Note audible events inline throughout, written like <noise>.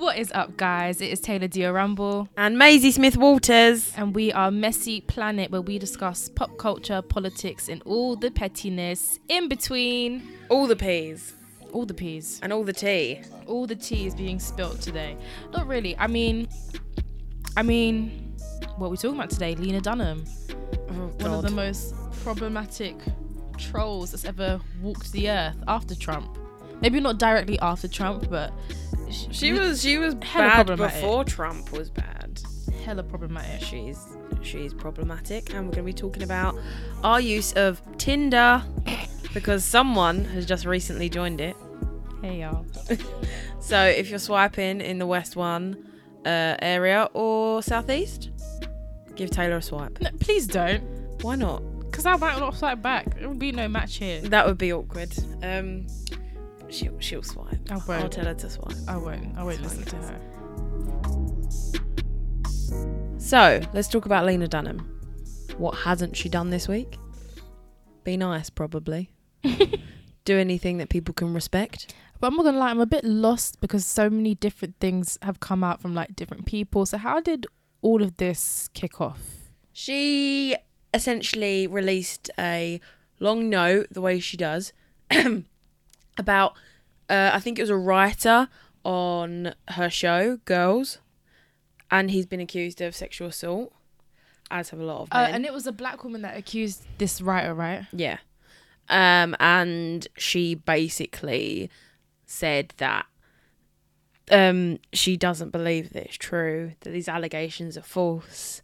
What is up, guys? It is Taylor Dio Rumble, And Maisie Smith Walters. and we are Messy Planet, where we discuss pop culture, politics, and all the pettiness in between. All the peas All the peas, and all the tea. all the tea is being spilt today. Not really. I mean, I mean, what are we talking about today? Lena Dunham, Oh, one of the most problematic trolls that's ever walked the earth after Trump. Maybe not directly after Trump, but sh- She was she was bad before Trump was bad. hella problematic. She's she's problematic, and we're going to be talking about our use of Tinder because someone has just recently joined it. Hey y'all. <laughs> So if you're swiping in the West One uh, area or Southeast, give Taylor a swipe. No, please don't. Why not? Because I might not swipe back. There will be no match here. That would be awkward. Um, she'll she'll swipe. I won't. I'll tell her to swipe. I won't. I won't listen to her. So let's talk about Lena Dunham. What hasn't she done this week? Be nice, probably. <laughs> Do anything that people can respect. But I'm not gonna lie, I'm a bit lost because so many different things have come out from like different people. So how did all of this kick off? She essentially released a long note, the way she does, <clears throat> about, uh, I think it was a writer on her show, Girls, and he's been accused of sexual assault, as have a lot of Uh, and it was a black woman that accused this writer, right? Yeah. Um, and she basically said that um, she doesn't believe that it's true, that these allegations are false,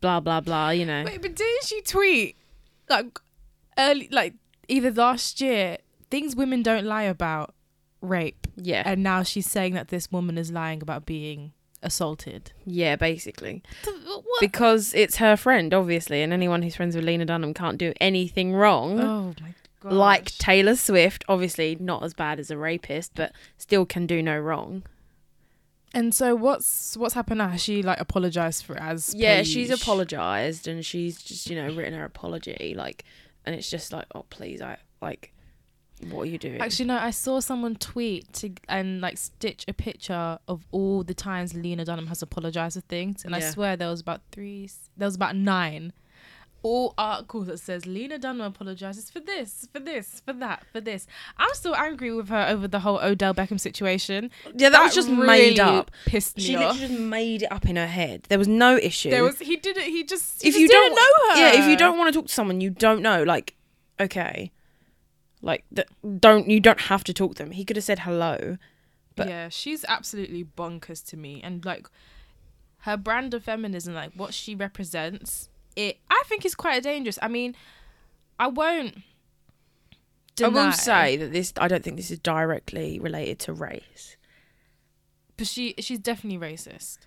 blah, blah, blah, you know. Wait, but didn't she tweet like early, like either last year, things women don't lie about rape, Yeah. and now she's saying that this woman is lying about being assaulted. Yeah, basically. What? Because it's her friend, obviously, and anyone who's friends with Lena Dunham can't do anything wrong. oh my god! Like Taylor Swift, obviously not as bad as a rapist, but still can do no wrong. And so what's what's happened now? Has she like apologized for as Yeah, she's apologized and she's just, you know, written her apology. Like, and it's just like, oh, please, I, like, what are you doing? Actually, no. I saw someone tweet to and like stitch a picture of all the times Lena Dunham has apologized for things, and I swear there was about three. There was about nine. All articles that says Lena Dunham apologizes for this, for this, for that, for this. I'm still angry with her over the whole Odell Beckham situation. yeah, that, was just really made up. Pissed me She off. literally just made it up in her head. There was no issue. There was he did it. He just he if just you don't know her. yeah, if you don't want to talk to someone you don't know, like, okay, like, th- don't you don't have to talk to them. He could have said hello. but- yeah, she's absolutely bonkers to me, and like her brand of feminism, like what she represents, it I think is quite dangerous. I mean, I won't. I will say that this. I don't think this is directly related to race. but she she's definitely racist.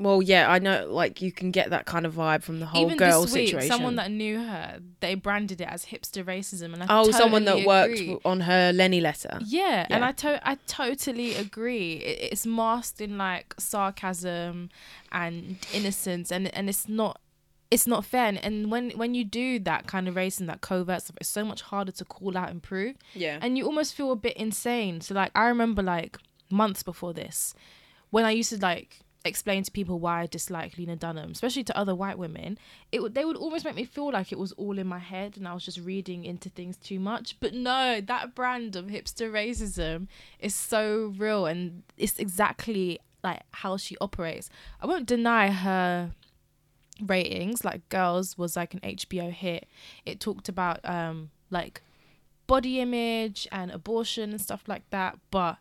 Well, yeah, I know. Like, you can get that kind of vibe from the whole Even girl this week, situation. someone that knew her, they branded it as hipster racism, and I oh, someone that totally worked on her Lenny letter. Yeah, and I to- I totally agree. It- it's masked in like sarcasm and innocence, and and it's not it's not fair. And, and when when you do that kind of racism, that covert stuff, it's so much harder to call out and prove, Yeah. and you almost feel a bit insane. So like I remember like months before this, when I used to like explain to people why I dislike Lena Dunham, especially to other white women, it would they would almost make me feel like it was all in my head and I was just reading into things too much. But no, that brand of hipster racism is so real and it's exactly like how she operates. I won't deny her ratings like girls was like an hbo hit it talked about um like body image and abortion and stuff like that but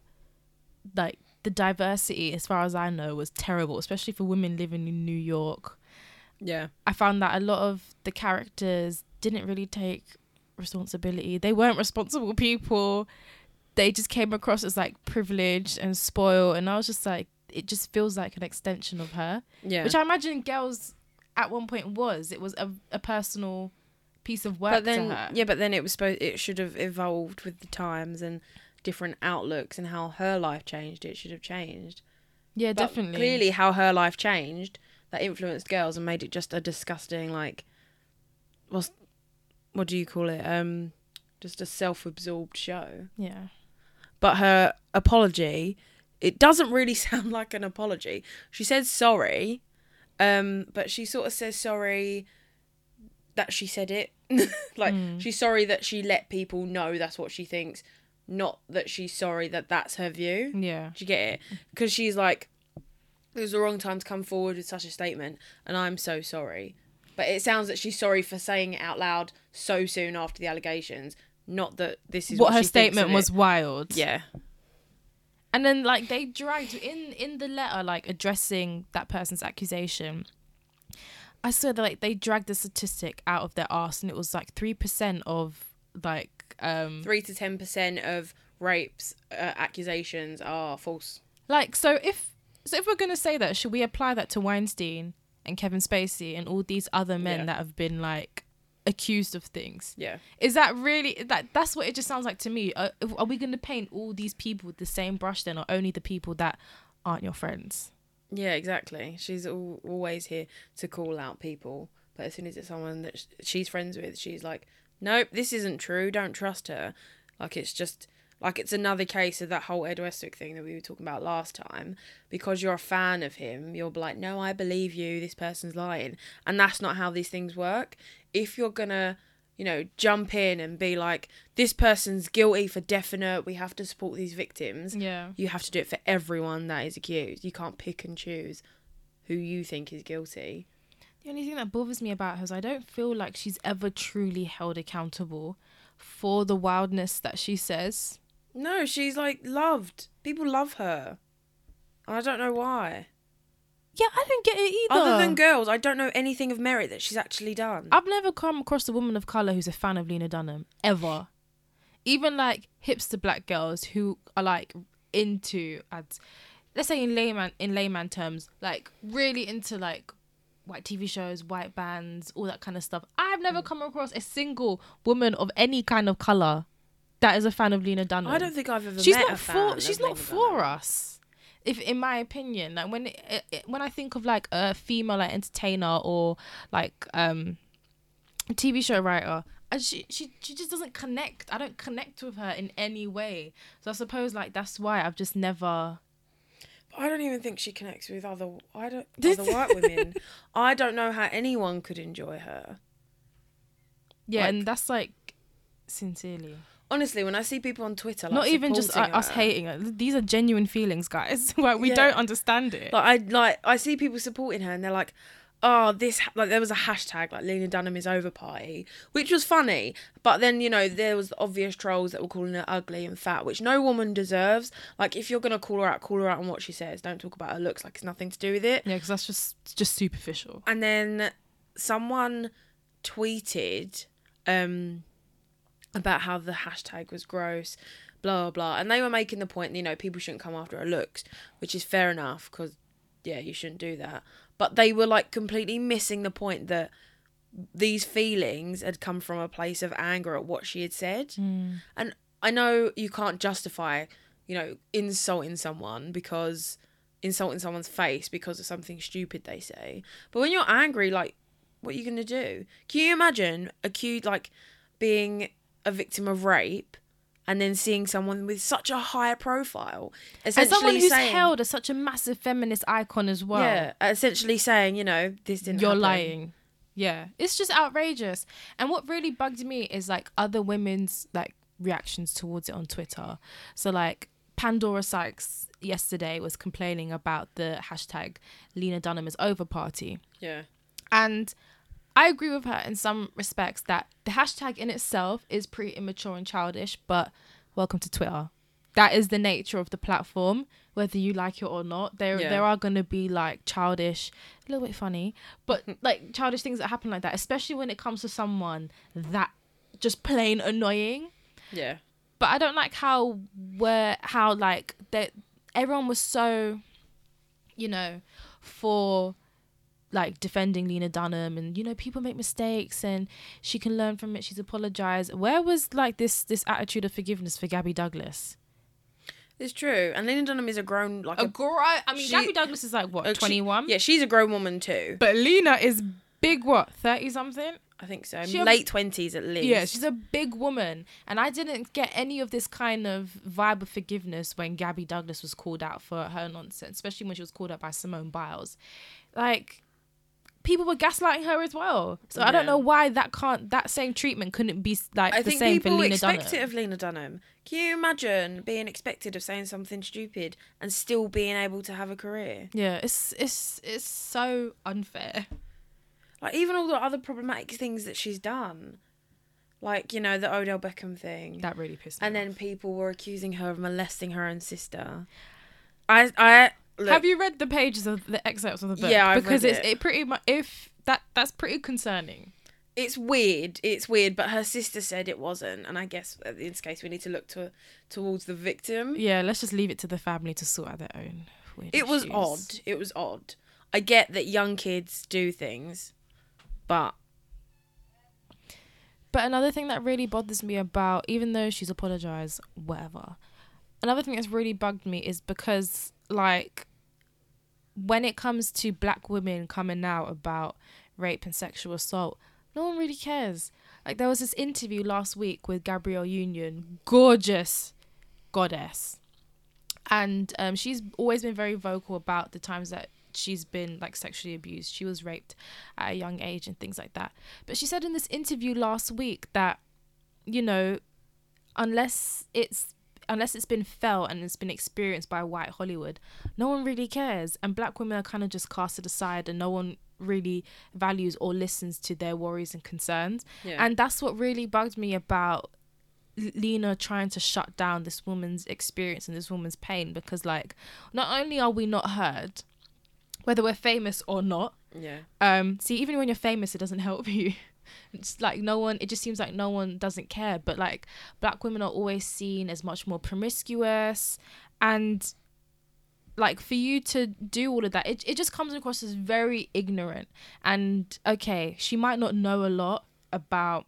like the diversity as far as i know was terrible especially for women living in new york Yeah. i found that a lot of the characters didn't really take responsibility they weren't responsible people they just came across as like privileged and spoiled and i was just like it just feels like an extension of her Yeah. which I imagine girls at one point was. It was a, a personal piece of work but then, yeah, but then it was supposed. It should have evolved with the times and different outlooks and how her life changed. It should have changed. yeah, But definitely. Clearly, how her life changed that influenced girls and made it just a disgusting like. What's what do you call it? Um, just a self-absorbed show. Yeah. But her apology it doesn't really <laughs> sound like an apology. She says sorry, um, but she sort of says sorry that she said it. <laughs> like she's sorry that she let people know that's what she thinks, not that she's sorry that that's her view. Yeah. Do you get it? Because she's like, it was the wrong time to come forward with such a statement, and I'm so sorry. But it sounds that she's sorry for saying it out loud so soon after the allegations, not that this is What what, her statement was wild. Yeah, And then like they dragged in in the letter like addressing that person's accusation. I saw that like they dragged the statistic out of their ass and it was like three percent of like um three to ten percent of rapes uh, accusations are false. like so if so if we're gonna say that, should we apply that to Weinstein and Kevin Spacey and all these other men Yeah. that have been like accused of things? Yeah, Is that really that? That's what it just sounds like to me. Are, are we gonna paint all these people with the same brush then, or only the people that aren't your friends? yeah, exactly. She's al- always here to call out people, but as soon as it's someone that sh- she's friends with, she's like, "Nope, this isn't true. Don't trust her." Like it's just like it's another case of that whole Ed Westwick thing that we were talking about last time. Because you're a fan of him, you'll be like, "No, I believe you. This person's lying," and that's not how these things work. If you're gonna you know, jump in and be like, this person's guilty for definite, we have to support these victims. Yeah. You have to do it for everyone that is accused. You can't pick and choose who you think is guilty. The only thing that bothers me about her is I don't feel like she's ever truly held accountable for the wildness that she says. No, she's like loved. People love her. I don't know why. Yeah, I don't get it either. Other than girls, I don't know anything of merit that she's actually done. I've never come across a woman of color who's a fan of Lena Dunham ever. Even like hipster black girls who are like into, ads, let's say in layman in layman terms, like really into like white TV shows, white bands, all that kind of stuff. I've never come across a single woman of any kind of color that is a fan of Lena Dunham. I don't think I've ever she's met not for she's Lena not for Dunham. us if in my opinion like when it, it, when i think of like a female like entertainer or like um tv show writer and she, she she just doesn't connect i don't connect with her in any way so i suppose like that's why i've just never I don't even think she connects with other I don't <laughs> other white women. I don't know how anyone could enjoy her. yeah Like- and that's like sincerely Honestly, when I see people on Twitter, like, not even just uh, us hating her these are genuine feelings guys <laughs> like we Yeah. don't understand it Like I like I see people supporting her, and they're like, "Oh, this ha-" like there was a hashtag like Lena Dunham is over party," which was funny. But then you know there was obvious trolls that were calling her ugly and fat, which no woman deserves. Like if you're gonna call her out, call her out on what she says. Don't talk about her looks like it's nothing to do with it. yeah because that's just just superficial And then someone tweeted um about how the hashtag was gross, blah blah blah, and they were making the point, you know, people shouldn't come after her looks, which is fair enough because yeah, you shouldn't do that. But they were like completely missing the point that these feelings had come from a place of anger at what she had said. Hmm. And I know you can't justify, you know, insulting someone because insulting someone's face because of something stupid they say. But when you're angry, like, what are you gonna do? Can you imagine accused like being a victim of rape and then seeing someone with such a high profile, as essentially someone who's saying, held as such a massive feminist icon as well yeah, essentially saying, you know, this didn't. you're happen. lying. Yeah, it's just outrageous. And what really bugged me is like other women's like reactions towards it on Twitter. So like Pandora Sykes yesterday was complaining about the hashtag Lena Dunham is over party. Yeah, And I agree with her in some respects that the hashtag in itself is pretty immature and childish, but welcome to Twitter. That is the nature of the platform, whether you like it or not. There Yeah. there are gonna be like childish, a little bit funny, but <laughs> like childish things that happen like that, especially when it comes to someone that just plain annoying. yeah, But I don't like how where how like that everyone was so, you know, for like defending Lena Dunham and you know people make mistakes and she can learn from it. She's apologized. Where was like this this attitude of forgiveness for Gabby Douglas? it's true. And Lena Dunham is a grown like a, A great. I mean, she- Gabby Douglas is like what uh, she- twenty one. yeah, she's a grown woman too. But Lena is big. What thirty something? I think so. She- Late twenties at least. Yeah, she's a big woman, and I didn't get any of this kind of vibe of forgiveness when Gabby Douglas was called out for her nonsense, especially when she was called out by Simone Biles. Like, people were gaslighting her as well. So I don't know why that can't that same treatment couldn't be like I the think same for Lena expect Dunham. it of Lena Dunham. Can you imagine being expected of saying something stupid and still being able to have a career? yeah, it's it's it's so unfair. Like even all the other problematic things that she's done, like you know the Odell Beckham thing, That really pissed me. and off. then people were accusing her of molesting her own sister. I I look, have you read the pages of the excerpts of the book? Yeah, I've because read it's it. it pretty much if that that's pretty concerning. it's weird. It's weird, but her sister said it wasn't, and I guess uh, in this case we need to look to towards the victim. Yeah, let's just leave it to the family to sort out their own. Weird It was issues. odd. It was odd. I get that young kids do things, but But another thing that really bothers me about, even though she's apologized, whatever. Another thing that's really bugged me is because, like, when it comes to black women coming out about rape and sexual assault, no one really cares. Like, there was this interview last week with Gabrielle Union, gorgeous goddess. And um, she's always been very vocal about the times that she's been like sexually abused. She was raped at a young age and things like that. But she said in this interview last week that, you know, unless it's unless it's been felt and it's been experienced by white Hollywood, no one really cares. And black women are kind of just casted aside and no one really values or listens to their worries and concerns. yeah. And that's what really bugged me about Lena trying to shut down this woman's experience and this woman's pain because, like, not only are we not heard, whether we're famous or not, yeah. um, see, even when you're famous, it doesn't <laughs> help you. It's like no one, it just seems like no one doesn't care. But, like, black women are always seen as much more promiscuous and. Like for you to do all of that, it, it just comes across as very ignorant. And okay, she might not know a lot about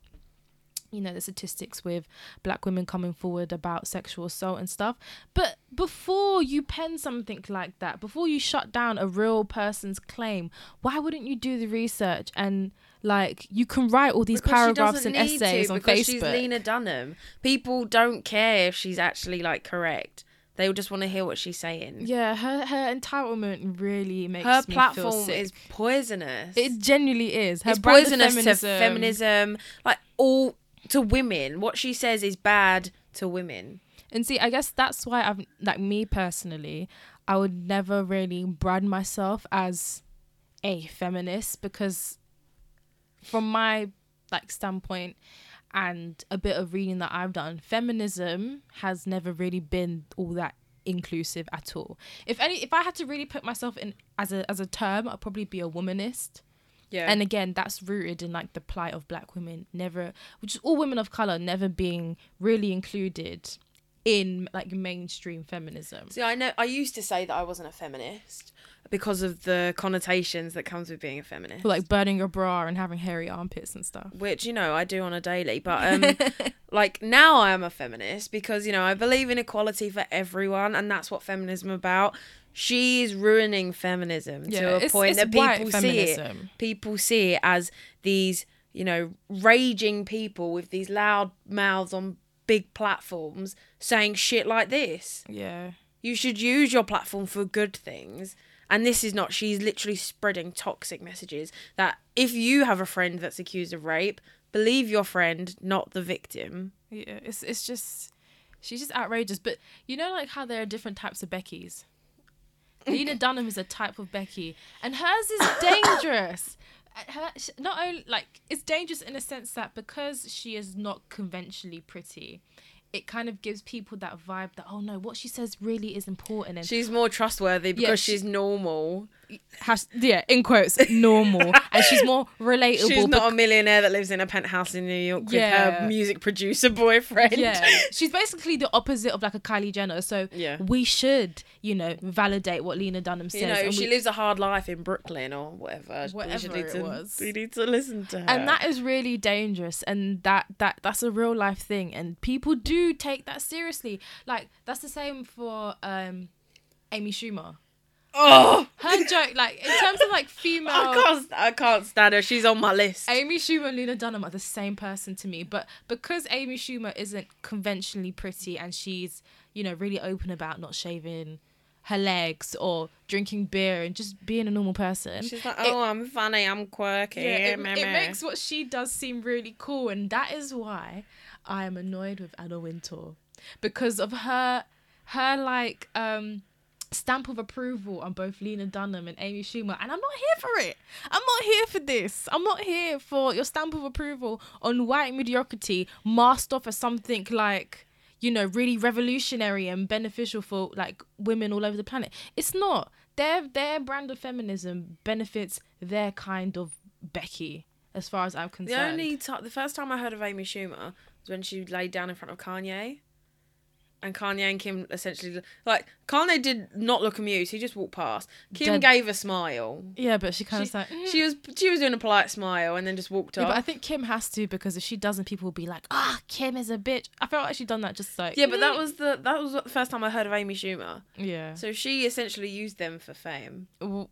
you know the statistics with black women coming forward about sexual assault and stuff but before you pen something like that before you shut down a real person's claim why wouldn't you do the research and like you can write all these Because paragraphs and essays to, on because facebook she's Lena Dunham. People don't care if she's actually like correct. They just want to hear what she's saying. yeah her her entitlement really makes Her me feel platform is poisonous. it genuinely is her it's poisonous feminism, to feminism, like all to women. What she says is bad to women. And see, I guess that's why I've like me personally, I would never really brand myself as a feminist because from my like standpoint and a bit of reading that I've done, feminism has never really been all that inclusive at all. If any if I had to really put myself in as a as a term, I'd probably be a womanist. Yeah. And again, that's rooted in like the plight of black women, never, which is all women of color, never being really included in like mainstream feminism. See, I know I used to say that I wasn't a feminist because of the connotations that comes with being a feminist. Like burning your bra and having hairy armpits and stuff. which you know I do on a daily, but um, <laughs> like now I am a feminist because you know I believe in equality for everyone, and that's what feminism about. She's ruining feminism Yeah, to a it's- point it's that people see it. feminism. People see it as these, you know, raging people with these loud mouths on big platforms saying shit like this. Yeah. You should use your platform for good things. And this is not, she's literally spreading toxic messages that if you have a friend that's accused of rape, believe your friend, not the victim. Yeah. It's it's just she's just outrageous. But you know like how there are different types of Beckys? <laughs> Lena Dunham is a type of Becky, and hers is <laughs> dangerous. Uh, her, not only like it's dangerous in a sense that because she is not conventionally pretty, it kind of gives people that vibe that oh no, what she says really is important and She's more trustworthy because she- she's normal. has yeah in quotes normal <laughs> and she's more relatable. She's bec- not a millionaire that lives in a penthouse in New York with Yeah. her music producer boyfriend. yeah, <laughs> she's basically the opposite of like a Kylie Jenner. So Yeah. we should, you know, validate what Lena Dunham says. You know, and she we- lives a hard life in Brooklyn or whatever. Whatever it to, was. We need to listen to her. and that is really dangerous and that that that's a real life thing and people do take that seriously like that's the same for um amy schumer Oh, Her joke, like in terms of like <laughs> female. I can't. I can't stand her. She's on my list. Amy Schumer and Lena Dunham are the same person to me, but because Amy Schumer isn't conventionally pretty and she's, you know, really open about not shaving her legs or drinking beer and just being a normal person. She's like, it- oh, I'm funny. I'm quirky. yeah, it, it makes what she does seem really cool, and that is why I am annoyed with Anna Wintour because of her, her like um stamp of approval on both Lena Dunham and Amy Schumer, and I'm not here for it. I'm not here for this. I'm not here for your stamp of approval on white mediocrity masked off as something like you know really revolutionary and beneficial for like women all over the planet. It's not. Their their brand of feminism benefits their kind of Becky, as far as I'm concerned. The only time, the first time I heard of Amy Schumer when she laid down in front of Kanye, and Kanye and Kim essentially like Kanye did not look amused. He just walked past. Kim Dead- gave a smile. yeah, but she kind of like "Mm." she was she was doing a polite smile and then just walked Yeah, off. but I think Kim has to because if she doesn't, people will be like, "Ah, Kim is a bitch." I felt like she done that just like yeah, but that was the that was the first time I heard of Amy Schumer. yeah. So she essentially used them for fame. w-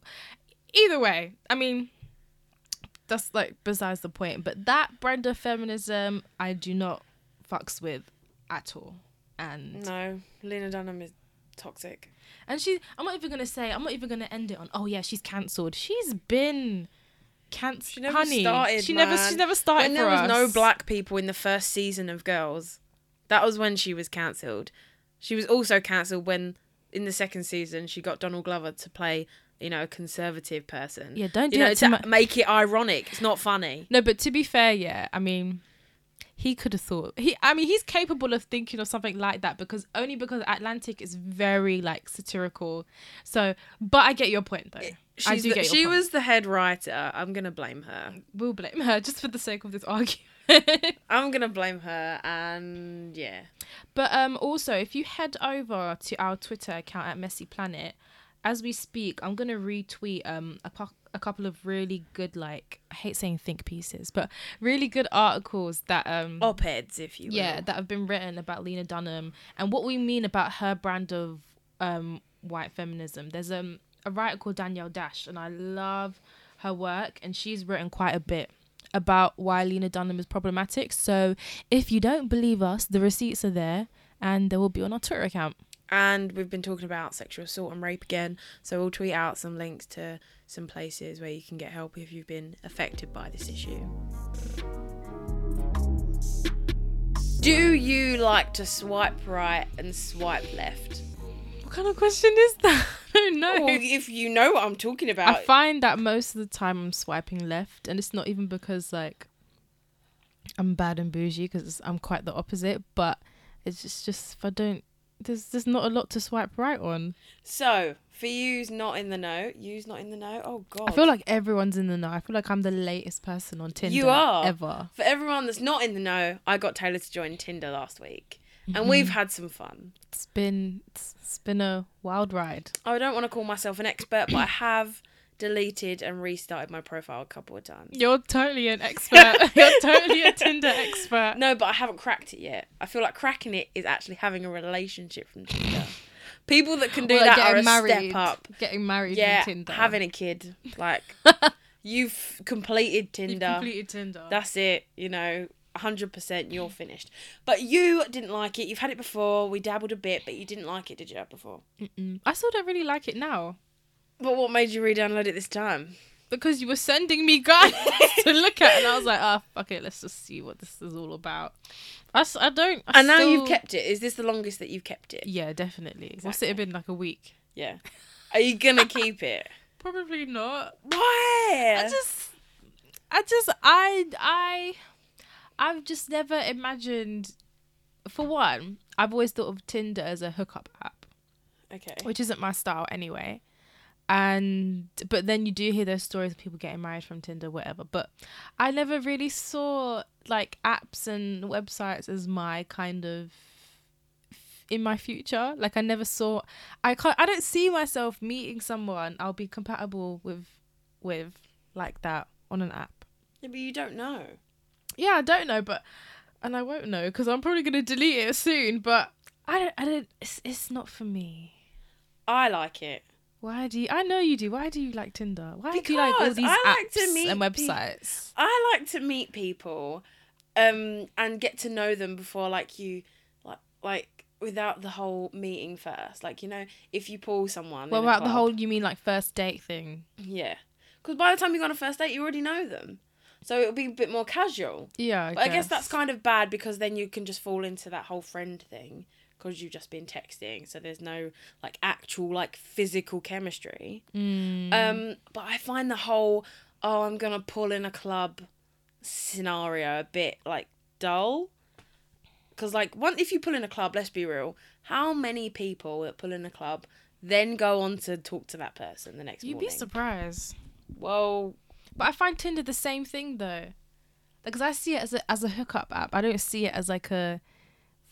either way, I mean, that's like besides the point. But that brand of feminism, I do not fucks with at all. And No, Lena Dunham is toxic. and she, I'm not even gonna say, I'm not even gonna end it on. Oh yeah, she's cancelled. She's been cancelled. She never honey. started, She never. She never started When there was us. no black people in the first season of Girls, that was when she was cancelled. She was also cancelled when in the second season she got Donald Glover to play, you know, a conservative person. Yeah, don't do you know, that to to my- make it ironic. It's not funny. No, but to be fair, yeah, I mean, he could have thought he. I mean, he's capable of thinking of something like that because only because Atlanta is very like satirical. So, but I get your point though. I do the- get she point. was the head writer. I'm gonna blame her. We'll blame her just for the sake of this <laughs> argument. I'm gonna blame her, and yeah, but um, also, if you head over to our Twitter account at Messy Planet, as we speak, I'm gonna retweet um a, a couple of really good like I hate saying think pieces, but really good articles that um op-eds, if you will. yeah that have been written about Lena Dunham and what we mean about her brand of um white feminism. There's um a writer called Danielle Dash and I love her work and she's written quite a bit about why Lena Dunham is problematic. So if you don't believe us, the receipts are there and they will be on our Twitter account. And we've been talking about sexual assault and rape again, so we'll tweet out some links to some places where you can get help if you've been affected by this issue. Do you like to swipe right and swipe left? What kind of question is that? <laughs> I don't know. Well, if you know what I'm talking about. I find that most of the time I'm swiping left, and it's not even because like I'm bad and bougie, because I'm quite the opposite. But it's just, just if I don't, there's there's not a lot to swipe right on. so, for you's not in the know, you's not in the know. Oh god. I feel like everyone's in the know. I feel like I'm the latest person on Tinder You are. ever. for everyone that's not in the know, I got Taylor to join Tinder last week, Mm-hmm. and we've had some fun. It's been it's, it's been a wild ride. I don't want to call myself an expert, but I have deleted and restarted my profile a couple of times. You're totally an expert. <laughs> You're totally a Tinder expert. No, but I haven't cracked it yet. I feel like cracking it is actually having a relationship from Tinder. People that can do Or, like, that are a married, step up. Getting married Yeah, Tinder. having a kid. Like <laughs> you've completed Tinder. You've completed Tinder. That's it. You know, hundred percent. You're finished. But you didn't like it. You've had it before. We dabbled a bit, but you didn't like it, did you? Before. Mm-mm. I still don't really like it now. But what made you re-download it this time? because you were sending me guys <laughs> to look at, and I was like, "Ah, fuck it, let's just see what this is all about." i don't. I and now still- you've kept it. Is this the longest that you've kept it? Yeah, definitely. What's it been like a week? Yeah. Are you gonna keep it? <laughs> Probably not. Why? I just, I just, I, I, I've just never imagined. For one, I've always thought of Tinder as a hookup app, okay. which isn't my style anyway. And but then you do hear those stories of people getting married from Tinder, whatever. But I never really saw like apps and websites as my kind of in my future. Like I never saw I can't I don't see myself meeting someone I'll be compatible with with like that on an app. Yeah, but you don't know. Yeah, I don't know, but and I won't know because I'm probably gonna delete it soon. But I don't, I don't. It's, it's not for me. I like it. Why do you? I know you do. Why do you like Tinder? Why do you like all these I apps to meet and websites? I like to meet people, um, and get to know them before like you, like like without the whole meeting first. Like you know, if you pull someone. Well, about the whole? You mean like first date thing? Yeah, because by the time you go on a first date, you already know them, so it'll be a bit more casual. Yeah, I But I guess that's kind of bad because then you can just fall into that whole friend thing because you've just been texting, so there's no like actual like physical chemistry. Mm. Um, but I find the whole oh I'm gonna pull in a club scenario a bit like dull. Because like one, if you pull in a club, let's be real, how many people that pull in a club then go on to talk to that person the next You'd morning? be surprised. well, But I find Tinder the same thing though, because I see it as a as a hookup app. I don't see it as like a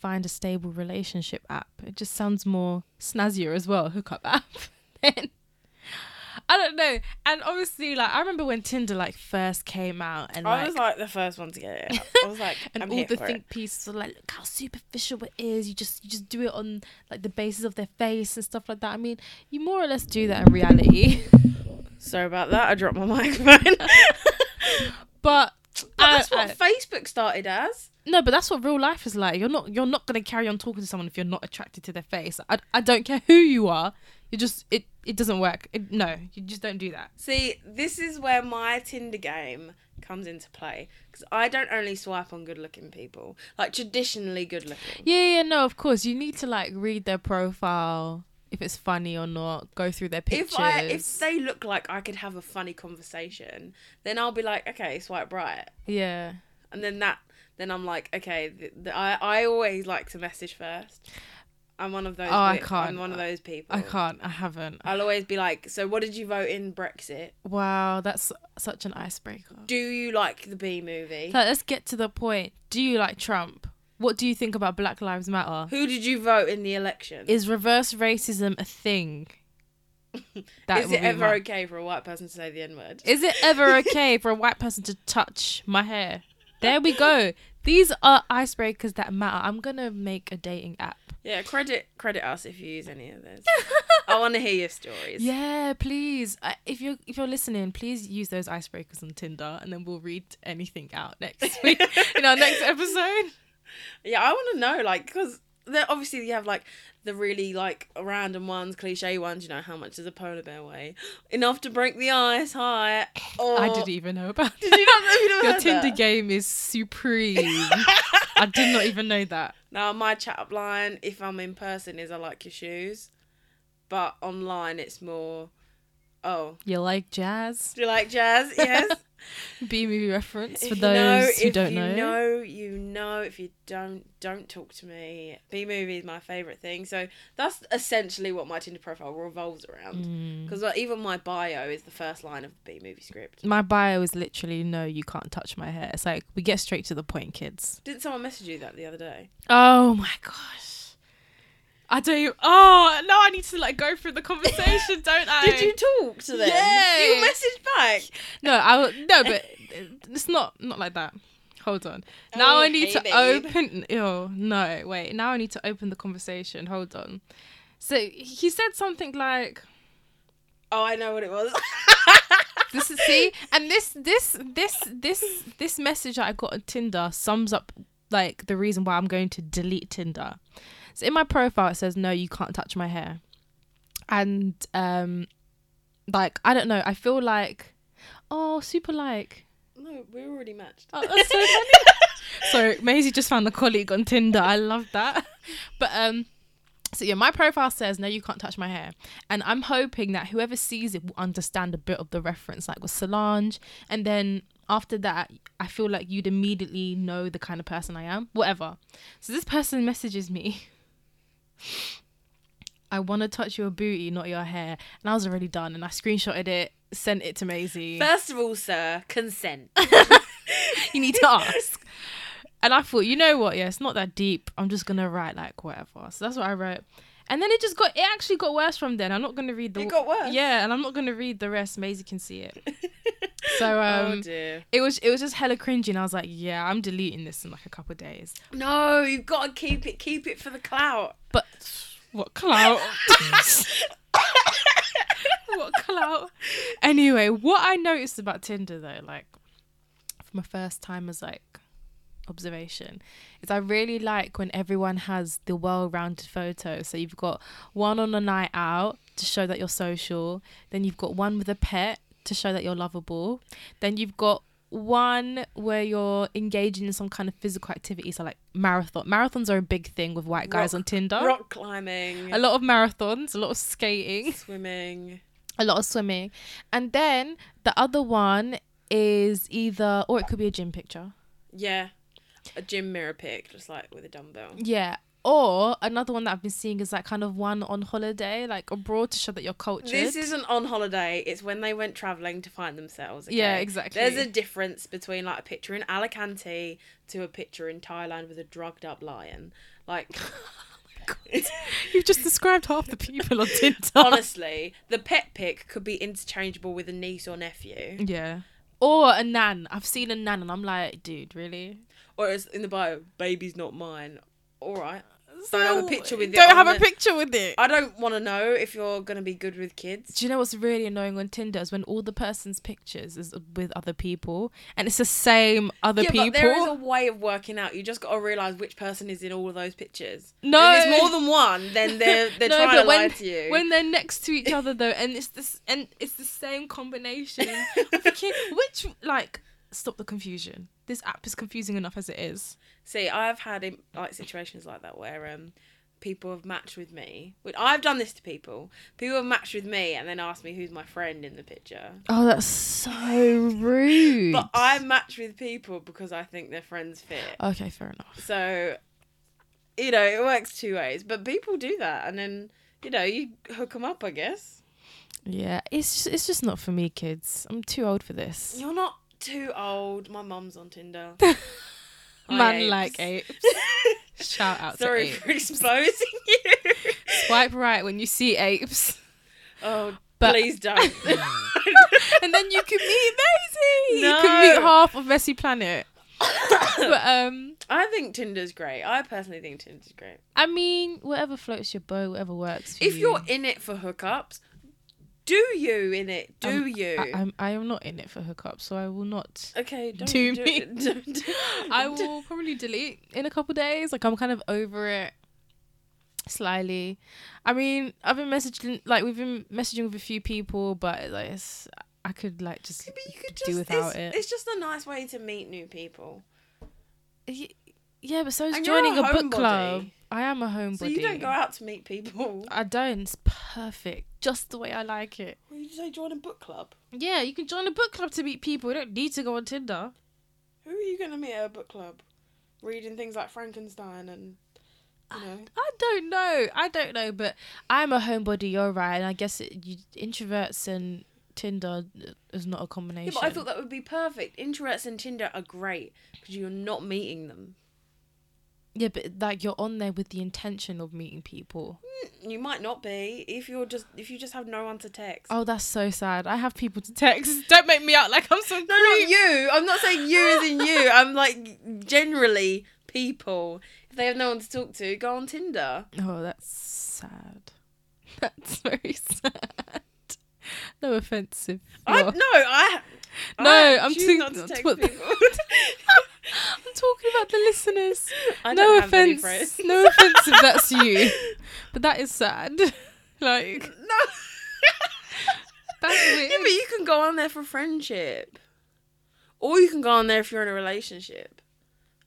find a stable relationship app. It just sounds more snazzier as well, hookup app. <laughs> Then I don't know. And obviously, like I remember when Tinder like first came out, and I like, was like the first one to get it. <laughs> I was like, and all the think it. pieces are like, look how superficial it is. You just you just do it on like the basis of their face and stuff like that. I mean, you more or less do that in reality, Sorry about that. I dropped my <laughs> microphone. but. But I- that's what I- Facebook started as. No, but that's what real life is like. You're not you're not gonna carry on talking to someone if you're not attracted to their face. I, I don't care who you are. You just it it doesn't work. It, no, you just don't do that. See, this is where my Tinder game comes into play because I don't only swipe on good-looking people, like traditionally good-looking. Yeah, yeah, no, of course you need to like read their profile if it's funny or not. Go through their pictures. If I if they look like I could have a funny conversation, then I'll be like, okay, swipe right, yeah, and then that then I'm like, okay, th th I I always like to message first. I'm one of those. Oh, I can't. I'm one of those people. I can't. I haven't. I'll always be like, so what did you vote in Brexit? Wow, that's such an icebreaker. Do you like the Bee Movie? So let's get to the point. Do you like Trump? What do you think about Black Lives Matter? Who did you vote in the election? Is reverse racism a thing? <laughs> That Is it ever my- okay for a white person to say the N word? Is it ever <laughs> okay for a white person to touch my hair? There we go. These are icebreakers that matter. I'm gonna make a dating app. Yeah, credit credit us if you use any of this. <laughs> I want to hear your stories. Yeah, please. Uh, if you're if you're listening, please use those icebreakers on Tinder, and then we'll read anything out next week in our next episode. Yeah, I want to know, like, because obviously you have like the really like random ones, cliche ones. You know, how much does a polar bear weigh? Enough to break the ice. Hi. Or, I didn't even know about. Did you not know? You Your Tinder that? game is supreme. <laughs> I did not even know that. Now my chat up line, if I'm in person, is I like your shoes, but online it's more. Oh, You like jazz? do you like jazz? Yes. <laughs> Bee Movie reference If for those know, who don't you know. know, you know. If you don't, don't talk to me. Bee Movie is my favorite thing. So that's essentially what my Tinder profile revolves around. Mm. Because like, even my bio is the first line of the Bee Movie script. My bio is literally no, you can't touch my hair. It's like we get straight to the point, kids. Didn't someone message you that the other day? Oh my gosh. I don't. Oh no! I need to like go through the conversation, <laughs> don't I? Did you talk to them? Yeah. You messaged back. No, I no, but it's not not like that. Hold on. Now Oh, I need hey, to babe. open. Oh no! Wait. Now I need to open the conversation. Hold on. So he said something like, Oh, I know what it was. <laughs> "This is see," and this this this this this message that I got on Tinder sums up like the reason why I'm going to delete Tinder. So in my profile it says, "No, you can't touch my hair," and um, like I don't know. I feel like, oh, super like. no, we're already matched. Oh, that's so <laughs> funny. so Maisie just found a colleague on Tinder. I love that. But um so yeah, my profile says no, you can't touch my hair, and I'm hoping that whoever sees it will understand a bit of the reference, like with Solange, and then after that, I feel like you'd immediately know the kind of person I am. Whatever. So this person messages me. I want to touch your booty, not your hair, and I was already done, and I screenshotted it, sent it to Maisie. First of all, sir, consent. <laughs> <laughs> you need to ask. And I thought, you know what? Yeah, it's not that deep. I'm just gonna write like whatever. So that's what I wrote. And then it just got. It actually got worse from then. I'm not gonna read the. It got worse. Yeah, and I'm not gonna read the rest. Maisie can see it. <laughs> So oh um, dear. it was it was just hella cringy, and I was like, yeah, I'm deleting this in like a couple of days. No, you've got to keep it. Keep it for the clout. But what clout? <laughs> What clout? Anyway, what I noticed about Tinder though, like from a first timer's like observation, is I really like when everyone has the well-rounded photo. So you've got one on a night out to show that you're social, then you've got one with a pet to show that you're lovable, then you've got one where you're engaging in some kind of physical activity, so like marathon. Marathons are a big thing with white guys Rock- on Tinder. Rock climbing, A lot of marathons, a lot of skating swimming. a lot of swimming. And then the other one is either, or it could be a gym picture. Yeah, a gym mirror pic, just like with a dumbbell. Yeah. Or another one that I've been seeing is like kind of one on holiday, like abroad to show that you're cultured. This isn't on holiday. It's when they went traveling to find themselves. okay? Yeah, exactly. There's a difference between like a picture in Alicante to a picture in Thailand with a drugged up lion. Like, <laughs> <laughs> You've just described half the people on Tinder. <laughs> honestly, the pet pic could be interchangeable with a niece or nephew. Yeah. Or a nan. I've seen a nan and I'm like, dude, really? Or it's in the bio, baby's not mine. All right. Don't have a picture with it Don't on have a picture with it. I don't want to know if you're going to be good with kids. Do you know what's really annoying on Tinder is when all the person's pictures is with other people and it's the same other yeah, people. but there is a way of working out. You just got to realize which person is in all of those pictures. No. if it's more than one, then <laughs> they're they're No, trying but to when- lie to you. when they're next to each other though and it's this and it's the same combination <laughs> I'm thinking which like stop the confusion this app is confusing enough as it is See, I've had im- like situations like that where um people have matched with me. Which I've done this to people. People have matched with me and then asked me who's my friend in the picture. oh that's so rude But I match with people because I think their friends fit. okay fair enough So, you know, it works two ways. But people do that, and then you know you hook them up. I guess yeah it's just, it's just not for me kids i'm too old for this you're not too old. My mum's on Tinder. <laughs> Man apes. like apes <laughs> shout out Sorry for exposing you. swipe right when you see apes oh, But- please don't. <laughs> and then you can meet Maisie. You can No. meet half of Messy Planet. <coughs> but um, I think Tinder's great. I personally think Tinder's great. I mean, whatever floats your boat, whatever works for If you. you're in it for hookups, do you in it? Do Um, you? I, I'm I am not in it for hookups, so I will not. okay, don't Do do, me. it. <laughs> Don't do- <laughs> I will probably delete in a couple days. Like I'm kind of over it. Slyly, I mean, I've been messaging like we've been messaging with a few people, but like it's, I could like just But you could do just without it's, it. it's just a nice way to meet new people. Yeah, but so is And you're a joining a, book club. I am a homebody. So you don't go out to meet people. I don't. It's perfect, just the way I like it. Well, you say join a book club. Yeah, you can join a book club to meet people. You don't need to go on Tinder. Who are you going to meet at a book club? Reading things like Frankenstein and you know. I don't know. I don't know, but I'm a homebody. You're right, and I guess it, you, introverts and Tinder is not a combination. Yeah, but I thought that would be perfect. Introverts and Tinder are great because you're not meeting them. Yeah, but like you're on there with the intention of meeting people. Mm, you might not be if you're just if you just have no one to text. Oh, that's so sad. I have people to text. <laughs> Don't make me out like I'm some No, not you. I'm not saying you as in you. <laughs> I'm like generally people. If they have no one to talk to, go on Tinder. Oh, that's sad. <laughs> That's very sad. No offensive. I no, I No, I I'm too- not to text people. I'm talking about the listeners. I no don't have many offense. No offense if that's you, but that is sad. <laughs> like <laughs> no. that's weird. Yeah, but you can go on there for friendship, or you can go on there if you're in a relationship.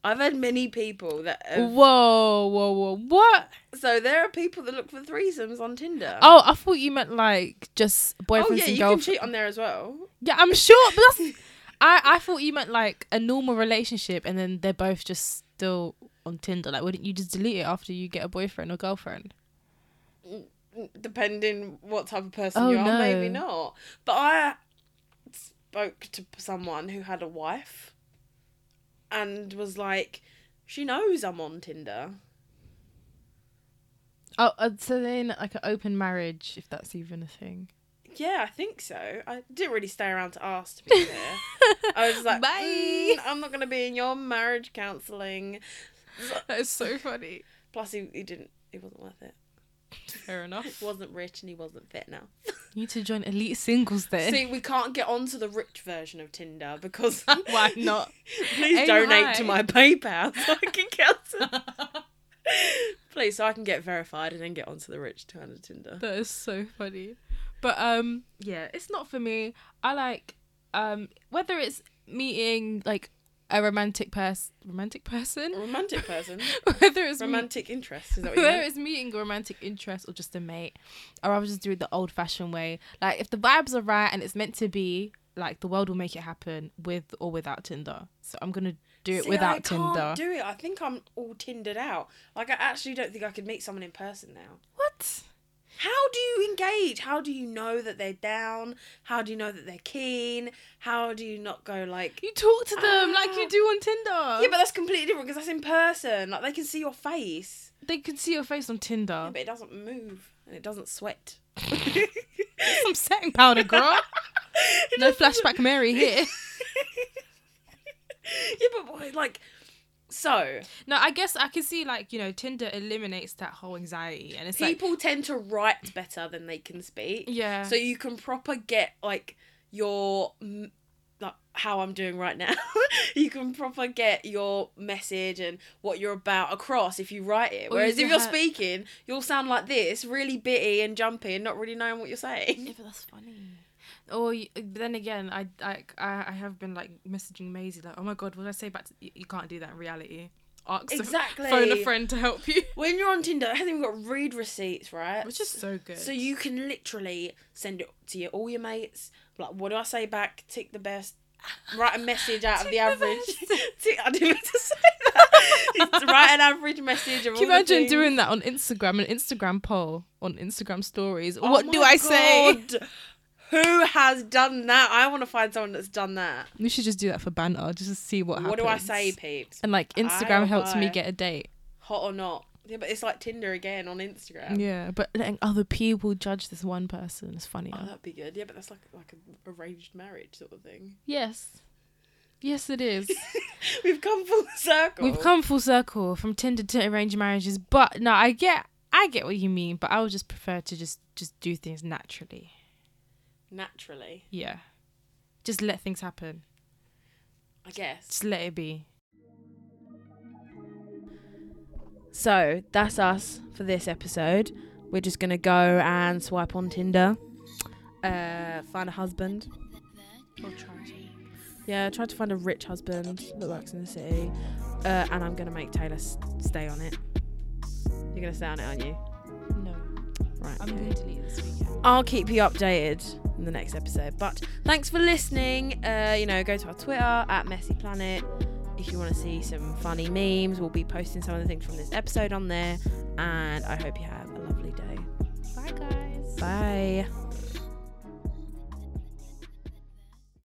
I've had many people that. Have, Whoa, whoa, whoa! What? so there are people that look for threesomes on Tinder. Oh, I thought you meant like just oh, boyfriends Oh yeah, and you can cheat on there as well. Yeah, I'm sure, but that's. <laughs> I I thought you meant like a normal relationship, and then they're both just still on Tinder. Like, wouldn't you just delete it after you get a boyfriend or girlfriend? depending what type of person Oh, you are, maybe not. But I spoke to someone who had a wife and was like, she knows I'm on Tinder. Oh, uh, so then like an open marriage, if that's even a thing. Yeah, I think so. I didn't really stay around to ask, to be fair. I was like, <laughs> Bye. "Mm, I'm not going to be in your marriage counselling. That is so funny. Plus, he, he didn't, it wasn't worth it. Fair enough. He wasn't rich and he wasn't fit now. <laughs> You need to join Elite Singles then. See, we can't get onto the rich version of Tinder because <laughs> Why not? Please donate to my PayPal so I can onto... Please, so I can get verified and then get onto the rich kind of Tinder. That is so funny. But um yeah, it's not for me. I like um whether it's meeting like a romantic person romantic person romantic person, <laughs> whether it's me- romantic interest. Is that what whether it's meeting a romantic interest or just a mate, or I would just do it the old fashioned way. Like if the vibes are right and it's meant to be, like the world will make it happen with or without Tinder. So I'm gonna do it See, without I Tinder. do it. I think I'm all Tindered out. Like I actually don't think I could meet someone in person now. what? How do you engage? How do you know that they're down? How do you know that they're keen? How do you not go like You talk to them like you Ah. do on Tinder. Yeah, but that's completely different because that's in person. Like they can see your face. they can see your face on Tinder. Yeah, but it doesn't move and it doesn't sweat. <laughs> Some setting powder, girl. <laughs> No flashback Mary here. <laughs> yeah, but boy, like, so No, I guess I can see like you know Tinder eliminates that whole anxiety, and it's like people tend to write better than they can speak. yeah. So you can proper get like your like how I'm doing right now. <laughs> you can proper get your message and what you're about across if you write it. Whereas if you're speaking, you'll sound like this, really bitty and jumpy, and not really knowing what you're saying. Yeah, but that's funny. Oh, or then again, I like I, I have been like messaging Maisie like, oh my god, what did I say back? To, you, you can't do that in reality. Ask a- Exactly. phone a friend to help you, <laughs> When you're on Tinder, it hasn't even got read receipts, right? which is so good. So you can literally send it to your all your mates. Like, what do I say back? Tick the best. Write a message out <laughs> of the average. <laughs> Tick, I didn't mean to say that. Write an average message of Can you imagine doing that on Instagram, an Instagram poll on Instagram stories? Oh what do I say? Who has done that? I want to find someone that's done that. We should just do that for banter, just to see what happens. What do I say, peeps? And like Instagram helps me get a date. Hot or not? Yeah, but it's like Tinder again on Instagram. Yeah, but letting other people judge this one person is funny. Oh, that'd be good. Yeah, but that's like like an arranged marriage sort of thing. yes, yes, it is. <laughs> We've come full circle. We've come full circle from Tinder to arranged marriages, but no, I get, I get what you mean, but I would just prefer to just, just do things naturally. Naturally, Yeah, just let things happen. I guess. Just let it be. So that's us for this episode. We're just gonna go and swipe on Tinder, uh, find a husband. Or try to. Yeah, try to find a rich husband that works in the city, uh, and I'm gonna make Taylor s- stay on it. You're gonna stay on it, aren't you? Right. I'm going to delete this weekend. I'll keep you updated in the next episode. But thanks for listening. Uh, you know, go to our Twitter at Messy Planet. If you want to see some funny memes, we'll be posting some of the things from this episode on there. And I hope you have a lovely day. Bye, guys. Bye.